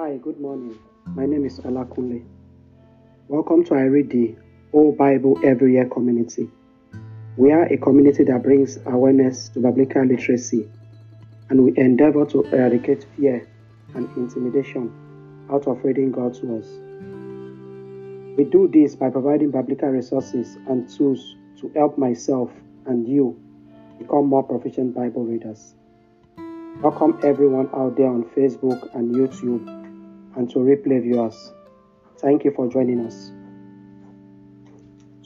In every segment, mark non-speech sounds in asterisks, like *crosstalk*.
Hi, good morning. My name is Olakunle. Welcome to I Read the Whole Bible Every Year community. We are a community that brings awareness to biblical literacy and we endeavor to eradicate fear and intimidation out of reading God's words. We do this by providing biblical resources and tools to help myself and you become more proficient Bible readers. Welcome everyone out there on Facebook and YouTube and to replay viewers. Thank you for joining us.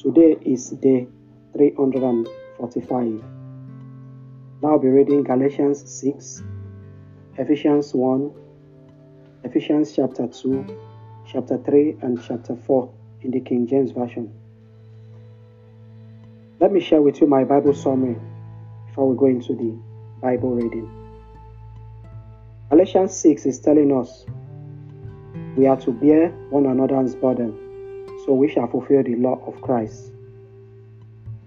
Today is day 345. Now I'll be reading Galatians 6, Ephesians 1, Ephesians chapter 2, chapter 3, and chapter 4 in the King James Version. Let me share with you my Bible summary before we go into the Bible reading. Galatians 6 is telling us we are to bear one another's burden, so we shall fulfill the law of Christ.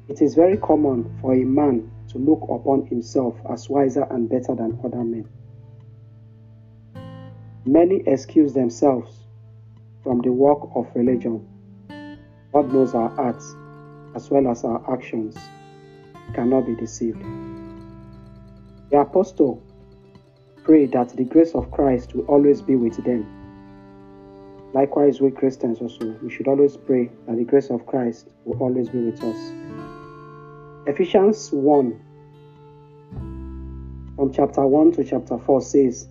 It is very common for a man to look upon himself as wiser and better than other men. Many excuse themselves from the work of religion. God knows our hearts as well as our actions. He cannot be deceived. The apostle prayed that the grace of Christ will always be with them. Likewise, we Christians also, we should always pray that the grace of Christ will always be with us. Ephesians 1 from chapter 1 to chapter 4 says,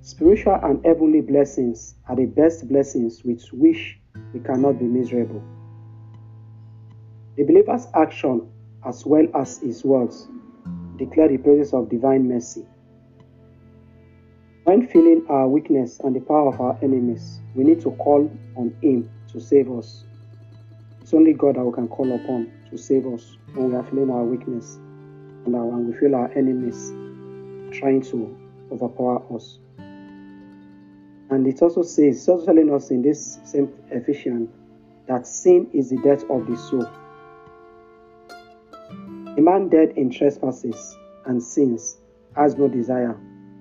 Spiritual and heavenly blessings are the best blessings with which we cannot be miserable. The believer's action, as well as his words, declare the praises of divine mercy. When feeling our weakness and the power of our enemies, we need to call on Him to save us. It's only God that we can call upon to save us when we are feeling our weakness and when we feel our enemies trying to overpower us. And it also says, it's also telling us in this same Ephesians that sin is the death of the soul. A man dead in trespasses and sins has no desire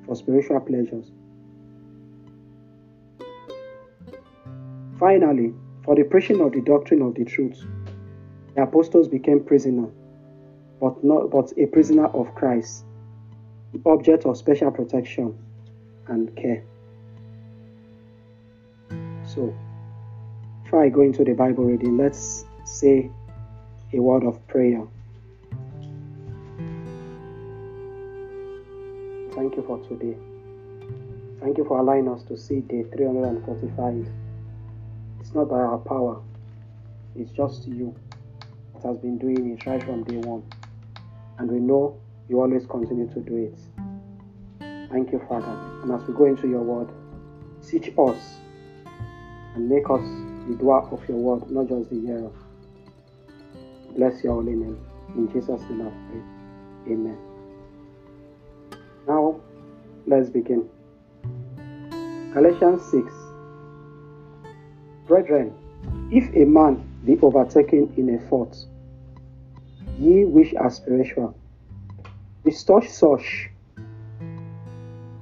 for spiritual pleasures. Finally, for the preaching of the doctrine of the truth, the apostles became prisoners, but not but a prisoner of Christ, the object of special protection and care. So, before I go into the Bible reading, let's say a word of prayer. Thank you for today. Thank you for allowing us to see day 345. It's not by our power, it's just you that has been doing it right from day one. And we know you always continue to do it. Thank you, Father. And as we go into your word, teach us and make us the doer of your word, not just the hearer. Bless your holy name. In Jesus' name I pray. Amen. Let's begin. Galatians 6. Brethren, if a man be overtaken in a fault, ye which are spiritual, restore such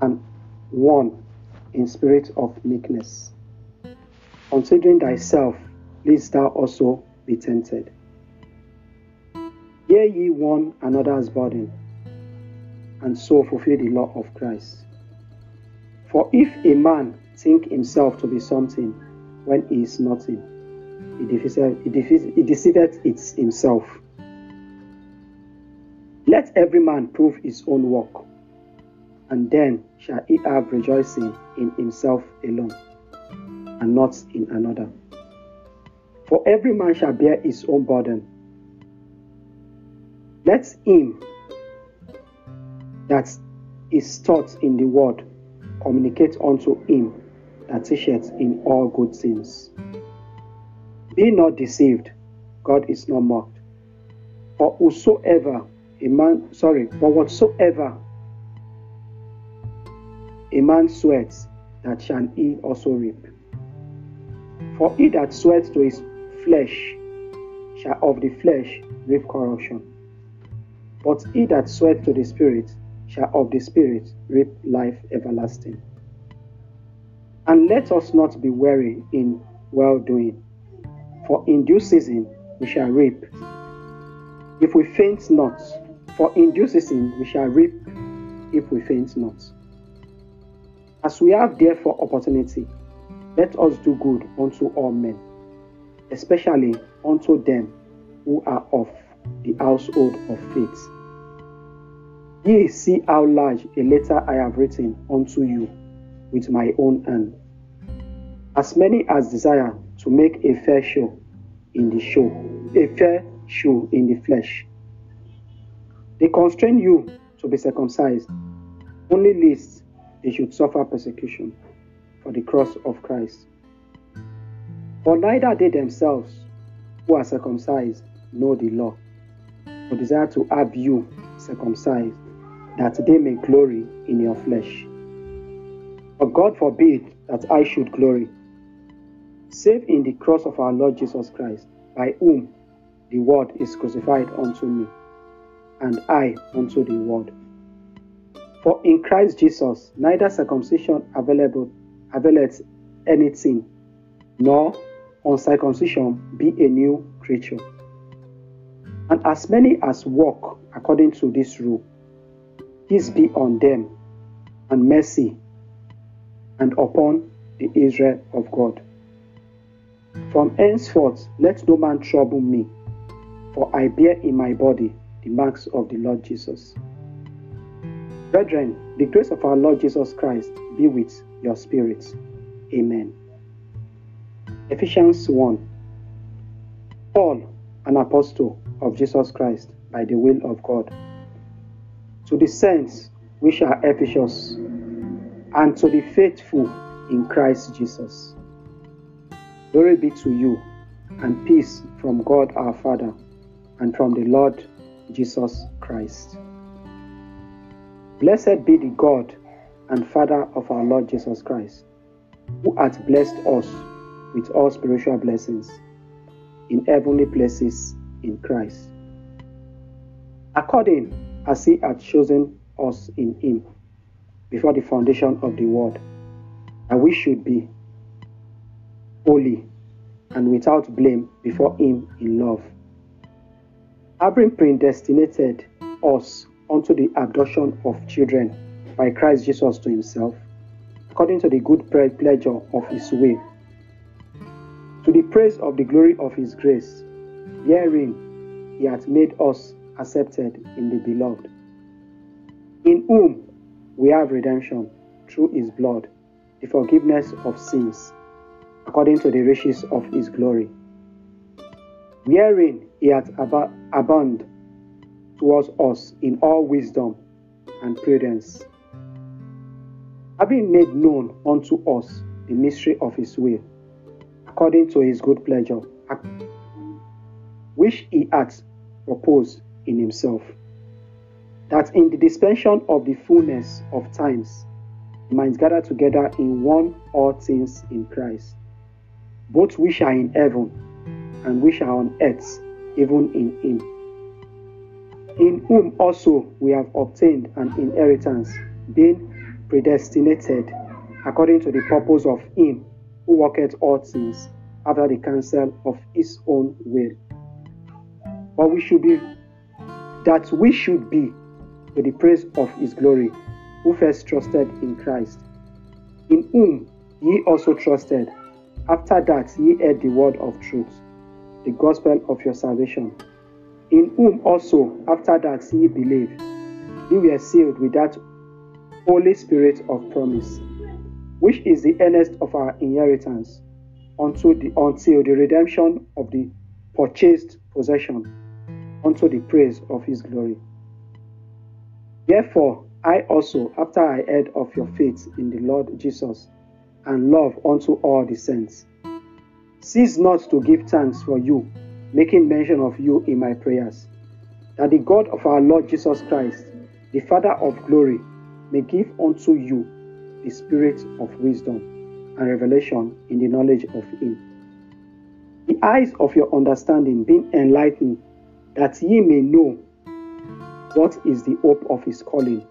and one in spirit of meekness. Considering thyself, lest thou also be tempted. Hear ye one another's burden, and so fulfill the law of Christ. For if a man think himself to be something when he is nothing, he deceiveth, he he deceiveth himself. Let every man prove his own work, and then shall he have rejoicing in himself alone, and not in another. For every man shall bear his own burden. Let him that is taught in the word communicate unto him that teacheth in all good things. Be not deceived, God is not mocked. For whosoever a man, sorry, for whatsoever a man sweats, that shall he also reap. For he that sweats to his flesh shall of the flesh reap corruption. But he that sweats to the Spirit shall of the Spirit reap life everlasting. And let us not be weary in well doing, for in due season we shall reap. If we faint not, for in due season we shall reap if we faint not. As we have therefore opportunity, let us do good unto all men, especially unto them who are of the household of faith. Ye see how large a letter I have written unto you with my own hand. As many as desire to make a fair show in the show, a fair show in the flesh. They constrain you to be circumcised, only lest they should suffer persecution for the cross of Christ. For neither they themselves who are circumcised know the law, but desire to have you circumcised, that they may glory in your flesh. But God forbid that I should glory, save in the cross of our Lord Jesus Christ, by whom the word is crucified unto me, and I unto the word. For in Christ Jesus neither circumcision available availeth anything, nor uncircumcision be a new creature. And as many as walk according to this rule, peace be on them, and mercy, and upon the Israel of God. From henceforth let no man trouble me, for I bear in my body the marks of the Lord Jesus. Brethren, the grace of our Lord Jesus Christ be with your spirits. Amen. Ephesians 1 Paul, an apostle of Jesus Christ by the will of God, to the saints which are Ephesus, and to the faithful in Christ Jesus. Glory be to you, and peace from God our Father and from the Lord Jesus Christ. Blessed be the God and Father of our Lord Jesus Christ, who hath blessed us with all spiritual blessings in heavenly places in Christ, according as he had chosen us in him before the foundation of the world, that we should be holy and without blame before him in love. Having predestinated us unto the adoption of children by Christ Jesus to himself, according to the good pleasure of his will, to the praise of the glory of his grace, herein he hath made us accepted in the beloved, in whom we have redemption through his blood, the forgiveness of sins, according to the riches of his glory, wherein he hath ab- abounded towards us in all wisdom and prudence, having made known unto us the mystery of his will, according to his good pleasure, which he hath proposed in himself, that in the dispensation of the fullness of times minds gather together in one all things in Christ, both which are in heaven and which are on earth, even in him. In whom also we have obtained an inheritance, being predestinated according to the purpose of Him who worketh all things after the counsel of His own will. But we should be that we should be to the praise of His glory, who first trusted in Christ, in whom ye also trusted, after that ye heard the word of truth, the gospel of your salvation in whom also after that ye believed, ye were sealed with that Holy Spirit of promise, which is the earnest of our inheritance unto the, until the redemption of the purchased possession unto the praise of his glory. Therefore, I also, after I heard of your faith in the Lord Jesus and love unto all the saints, cease not to give thanks for you making mention of you in my prayers, that the God of our Lord Jesus Christ, the Father of glory, may give unto you the spirit of wisdom and revelation in the knowledge of Him. The eyes of your understanding being enlightened, that ye may know what is the hope of His calling,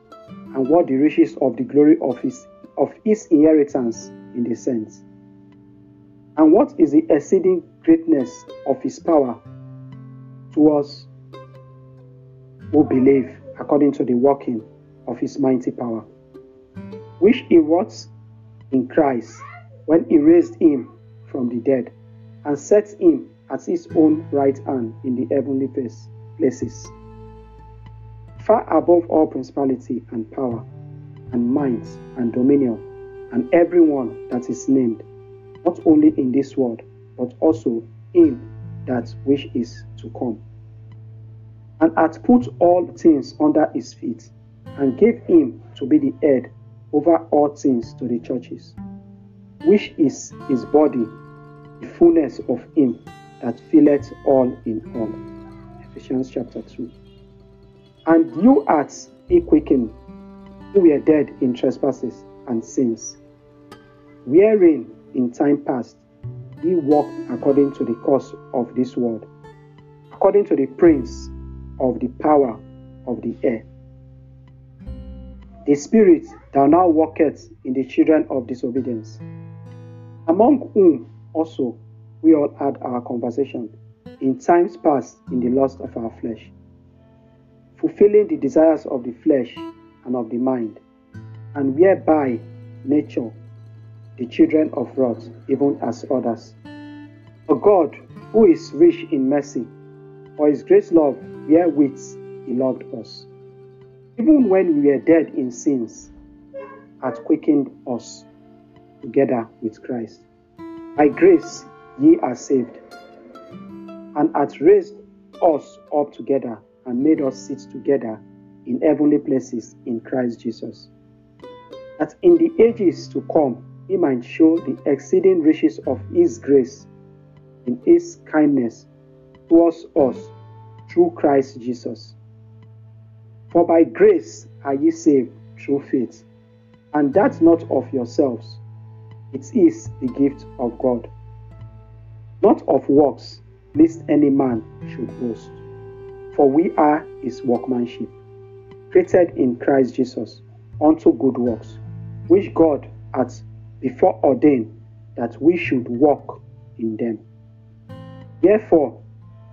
and what the riches of the glory of His of His inheritance in the saints. And what is the exceeding greatness of his power to us who believe according to the working of his mighty power, which he wrought in Christ when he raised him from the dead and set him at his own right hand in the heavenly places, far above all principality and power and might and dominion and everyone that is named, not only in this world, but also in that which is to come. And hath put all things under his feet, and gave him to be the head over all things to the churches, which is his body, the fullness of him that filleth all in all. Ephesians chapter 2. And you art he quickened, who were dead in trespasses and sins, wherein in time past he walked according to the course of this world, according to the prince of the power of the air. The spirit that now walketh in the children of disobedience, among whom also we all had our conversation in times past in the lust of our flesh, fulfilling the desires of the flesh and of the mind, and whereby nature the children of wrath, even as others. But God, who is rich in mercy, for his great love wherewith he loved us, even when we were dead in sins, hath quickened us together with Christ. By grace ye are saved, and hath raised us up together and made us sit together in heavenly places in Christ Jesus. That in the ages to come he might show the exceeding riches of his grace in his kindness towards us through Christ Jesus. For by grace are ye saved through faith, and that not of yourselves. It is the gift of God, not of works, lest any man should boast. For we are his workmanship, created in Christ Jesus unto good works, which God hath before ordained that we should walk in them. Therefore,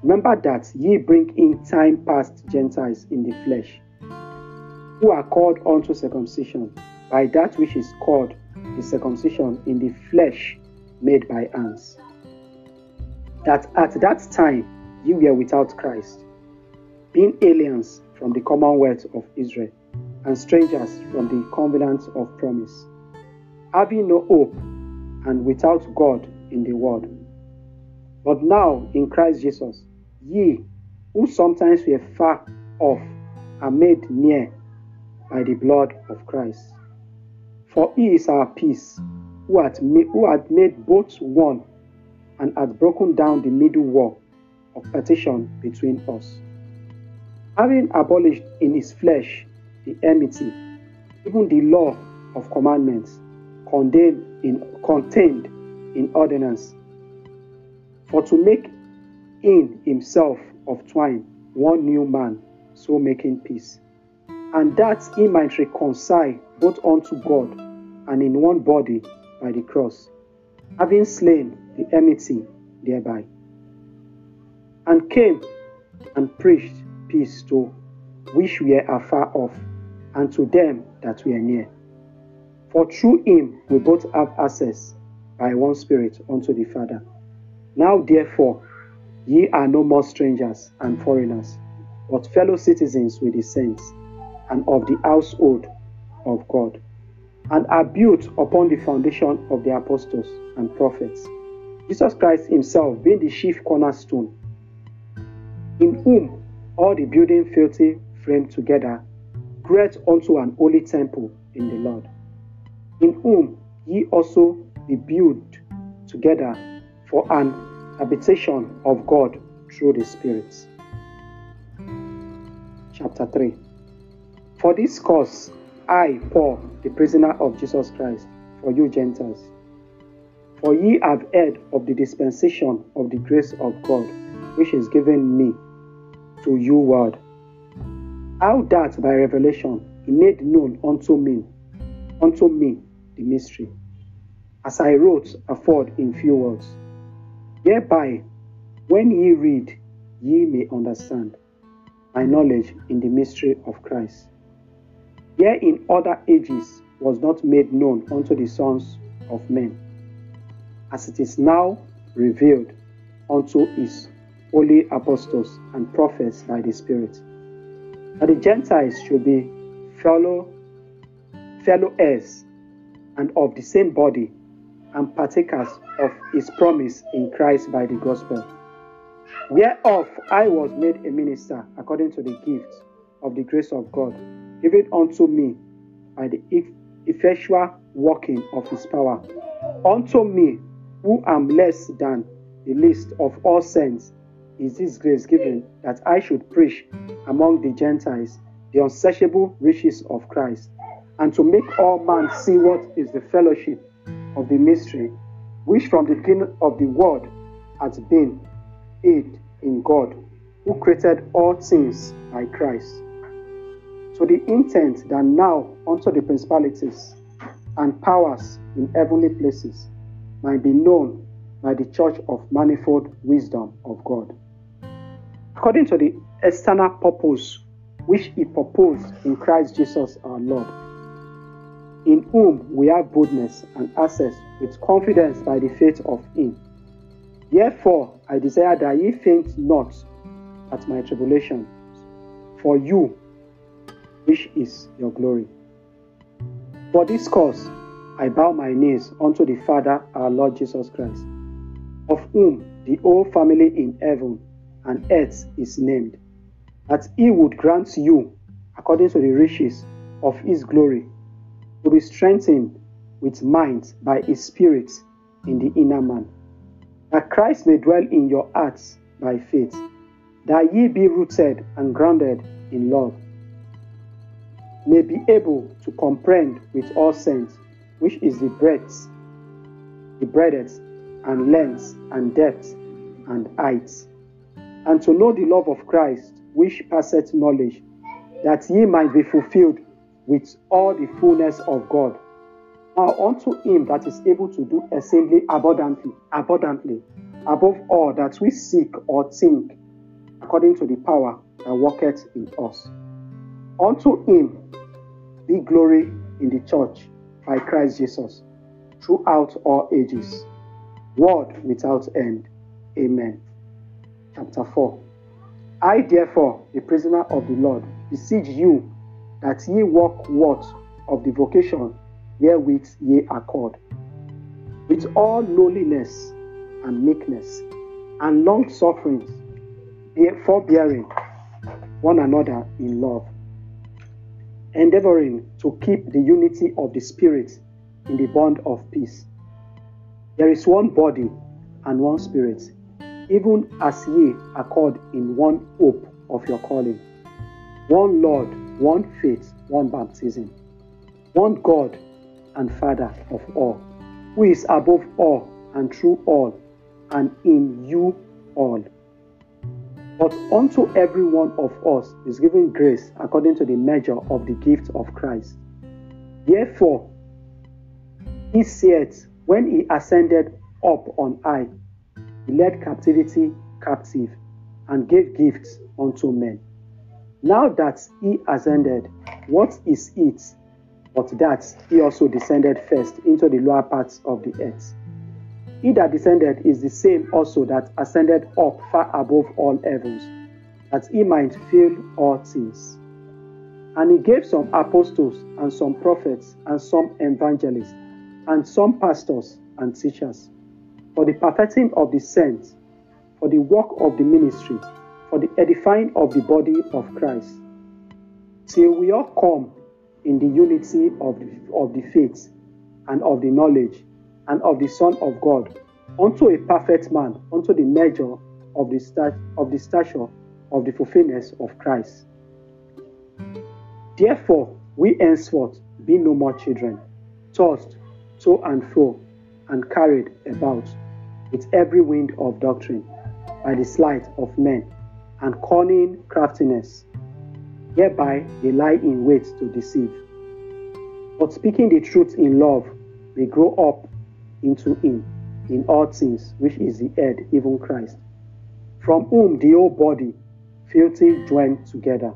remember that ye bring in time past Gentiles in the flesh, who are called unto circumcision by that which is called the circumcision in the flesh made by hands. That at that time ye were without Christ, being aliens from the commonwealth of Israel, and strangers from the covenant of promise having no hope and without God in the world. But now in Christ Jesus, ye who sometimes were far off are made near by the blood of Christ. For he is our peace, who made, who hath made both one and hath broken down the middle wall of partition between us, having abolished in his flesh the enmity, even the law of commandments contained in, contained in ordinance, for to make in himself of twine one new man, so making peace, and that he might reconcile both unto God and in one body by the cross, having slain the enmity thereby, and came and preached peace to which were afar off, and to them that were near. For through him we both have access by one Spirit unto the Father. Now, therefore, ye are no more strangers and foreigners, but fellow citizens with the saints, and of the household of God, and are built upon the foundation of the apostles and prophets, Jesus Christ Himself being the chief cornerstone, in whom all the building filthy framed together groweth unto an holy temple in the Lord in whom ye also be built together for an habitation of God through the Spirit. Chapter 3 For this cause, I, Paul, the prisoner of Jesus Christ, for you Gentiles, for ye have heard of the dispensation of the grace of God, which is given me to you, word. How that by revelation he made known unto me, unto me the mystery, as I wrote afore in few words. Hereby, when ye read, ye may understand my knowledge in the mystery of Christ. Here in other ages was not made known unto the sons of men, as it is now revealed unto his holy apostles and prophets by the Spirit. That the Gentiles should be fellow fellow heirs and of the same body and partakers of his promise in Christ by the gospel. Whereof I was made a minister according to the gift of the grace of God, given unto me by the effectual working of his power. Unto me, who am less than the least of all saints, is this grace given that I should preach among the Gentiles the unsearchable riches of Christ, and to make all men see what is the fellowship of the mystery, which from the beginning of the world has been hid in God, who created all things by Christ. To the intent that now unto the principalities and powers in heavenly places might be known by the church of manifold wisdom of God. According to the external purpose which he proposed in Christ Jesus our Lord, in whom we have boldness and access with confidence by the faith of him. Therefore, I desire that ye faint not at my tribulation, for you, which is your glory. For this cause, I bow my knees unto the Father, our Lord Jesus Christ, of whom the whole family in heaven and earth is named, that he would grant you, according to the riches of his glory, to be strengthened with might by his Spirit in the inner man, that Christ may dwell in your hearts by faith, that ye be rooted and grounded in love, may be able to comprehend with all saints which is the breadth, the breadth and length and depth and height, and to know the love of Christ which passeth knowledge, that ye might be fulfilled with all the fullness of God. Now unto him that is able to do exceedingly abundantly, abundantly, above all that we seek or think, according to the power that worketh in us. Unto him be glory in the church by Christ Jesus, throughout all ages, world without end. Amen. Chapter 4. I, therefore, the prisoner of the Lord, beseech you that ye walk worth of the vocation wherewith ye are called, with all lowliness and meekness, and long sufferings, forbearing one another in love, endeavoring to keep the unity of the Spirit in the bond of peace. There is one body and one Spirit, even as ye are called in one hope of your calling, one Lord one faith, one baptism, one God and Father of all, who is above all and through all and in you all. But unto every one of us is given grace according to the measure of the gift of Christ. Therefore, he said, when he ascended up on high, he led captivity captive and gave gifts unto men. Now that he ascended, what is it but that he also descended first into the lower parts of the earth? He that descended is the same also that ascended up far above all heavens, that he might fill all things. And he gave some apostles, and some prophets, and some evangelists, and some pastors and teachers, for the perfecting of the saints, for the work of the ministry for the edifying of the body of Christ, till we all come in the unity of the, of the faith and of the knowledge and of the Son of God, unto a perfect man, unto the measure of the, stat- of the stature of the fulfillment of Christ. Therefore, we henceforth be no more children, tossed to and fro, and carried about with every wind of doctrine by the sleight of men and cunning craftiness, whereby they lie in wait to deceive. But speaking the truth in love, we grow up into him in all things, which is the head, even Christ, from whom the whole body, fitly joined together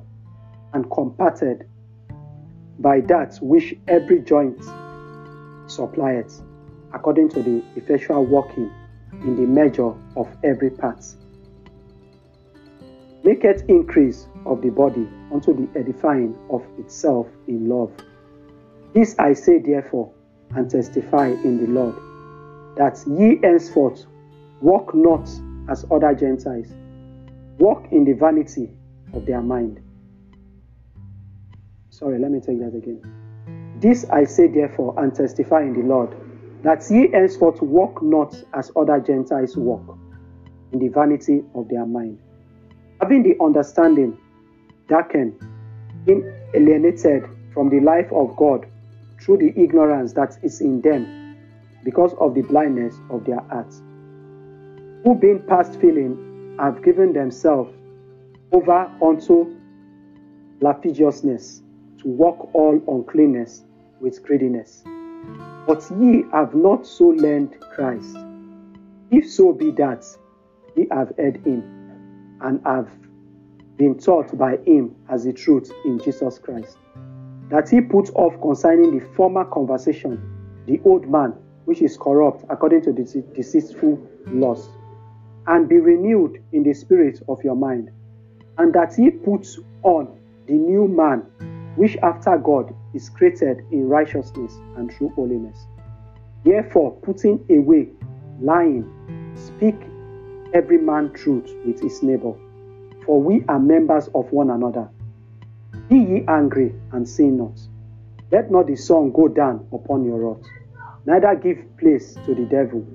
and compacted by that which every joint supplieth, according to the effectual working in the measure of every part. Make it increase of the body unto the edifying of itself in love. This I say therefore, and testify in the Lord, that ye henceforth walk not as other Gentiles, walk in the vanity of their mind. Sorry, let me take that again. This I say therefore, and testify in the Lord, that ye henceforth walk not as other Gentiles walk, in the vanity of their mind, having the understanding darkened, being alienated from the life of God through the ignorance that is in them because of the blindness of their hearts, who being past feeling have given themselves over unto lasciviousness to walk all uncleanness with greediness. But ye have not so learned Christ. If so be that ye have heard him and have been taught by him as the truth in Jesus Christ. That he put off concerning the former conversation, the old man, which is corrupt according to the deceitful lust, and be renewed in the spirit of your mind, and that he put on the new man, which after God is created in righteousness and true holiness. Therefore, putting away lying, speak every man truth with his neighbor for we are members of one another. Be ye angry and sin not. Let not the sun go down upon your wrath, neither give place to the devil.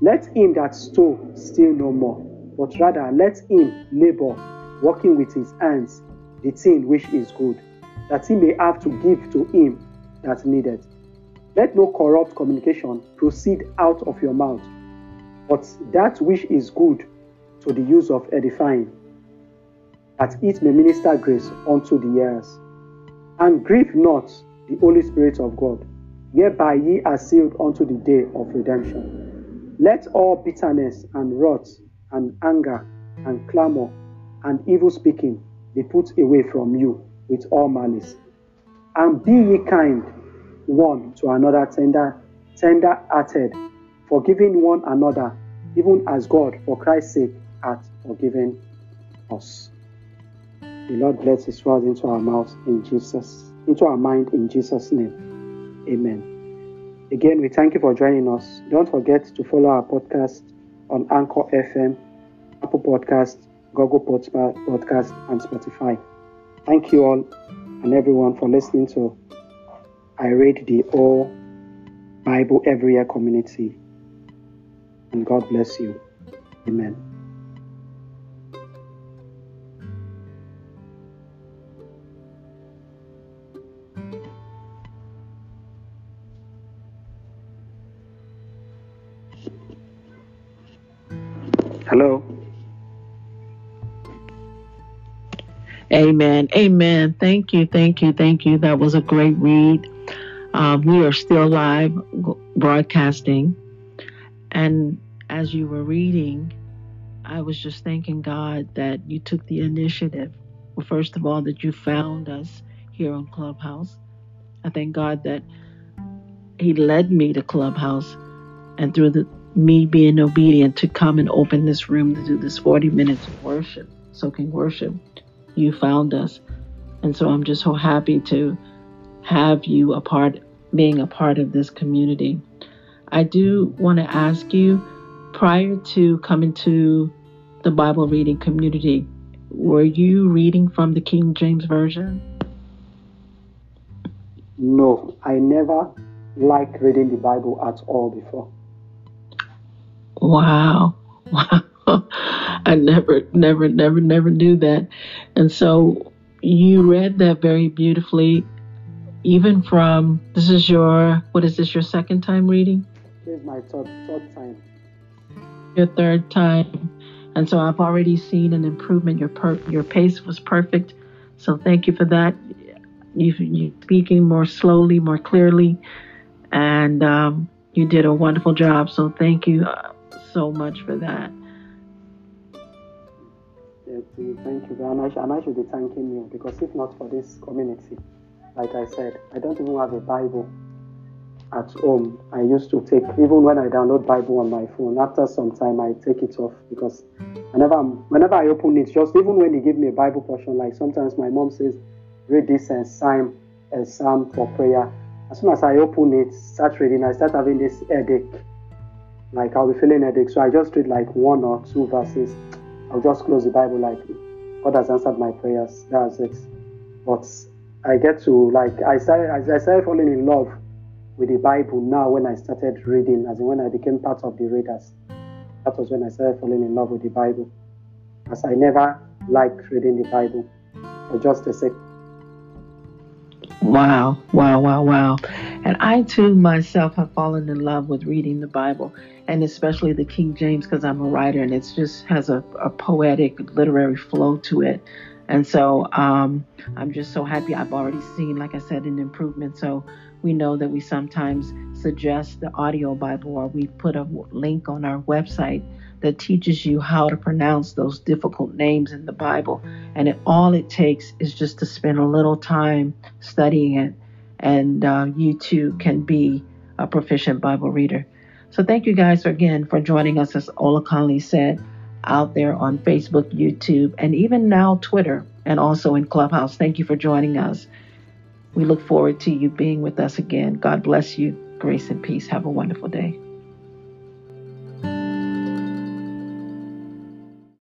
Let him that stole steal no more, but rather let him labor, working with his hands the thing which is good, that he may have to give to him that needeth. Let no corrupt communication proceed out of your mouth, but that which is good to the use of edifying that it may minister grace unto the heirs. And grieve not the Holy Spirit of God, whereby ye are sealed unto the day of redemption. Let all bitterness and wrath and anger and clamor and evil speaking be put away from you with all malice. And be ye kind one to another, tender, tender hearted, forgiving one another, even as God, for Christ's sake, hath forgiven us. The Lord bless His word into our mouths in Jesus, into our mind in Jesus' name. Amen. Again, we thank you for joining us. Don't forget to follow our podcast on Anchor FM, Apple Podcast, Google Podcast, and Spotify. Thank you all and everyone for listening to I read the All Bible Every Year community. And God bless you. Amen. Hello. Amen. Amen. Thank you. Thank you. Thank you. That was a great read. Um, we are still live broadcasting. And as you were reading, I was just thanking God that you took the initiative. Well, first of all, that you found us here on Clubhouse. I thank God that He led me to Clubhouse and through the me being obedient to come and open this room to do this 40 minutes of worship, soaking worship, you found us. And so I'm just so happy to have you a part, being a part of this community. I do want to ask you, prior to coming to the Bible reading community, were you reading from the King James Version? No, I never liked reading the Bible at all before. Wow. Wow. *laughs* I never, never, never, never knew that. And so you read that very beautifully, even from this is your, what is this, your second time reading? This is my third, third time. Your third time. And so I've already seen an improvement. Your per, your pace was perfect. So thank you for that. You you speaking more slowly, more clearly, and um, you did a wonderful job. So thank you uh, so much for that. Thank you. And I, and I should be thanking you because if not for this community, like I said, I don't even have a Bible at home. I used to take, even when I download Bible on my phone, after some time I take it off because whenever I'm, whenever I open it, just even when they give me a Bible portion, like sometimes my mom says, read this and psalm, a psalm for prayer. As soon as I open it, start reading, I start having this headache. Like I'll be feeling headache, so I just read like one or two verses. I'll just close the Bible like God has answered my prayers. That's it. But I get to like I started I started falling in love with the Bible now when I started reading, as in when I became part of the readers. That was when I started falling in love with the Bible. As I never liked reading the Bible for just a second. Wow, wow, wow, wow. And I too myself have fallen in love with reading the Bible and especially the King James because I'm a writer and it just has a, a poetic literary flow to it. And so um, I'm just so happy. I've already seen, like I said, an improvement. So we know that we sometimes suggest the audio Bible or we put a link on our website that teaches you how to pronounce those difficult names in the Bible. And it, all it takes is just to spend a little time studying it, and uh, you too can be a proficient Bible reader. So thank you guys again for joining us, as Olakunle said, out there on Facebook, YouTube, and even now Twitter, and also in Clubhouse. Thank you for joining us. We look forward to you being with us again. God bless you. Grace and peace. Have a wonderful day.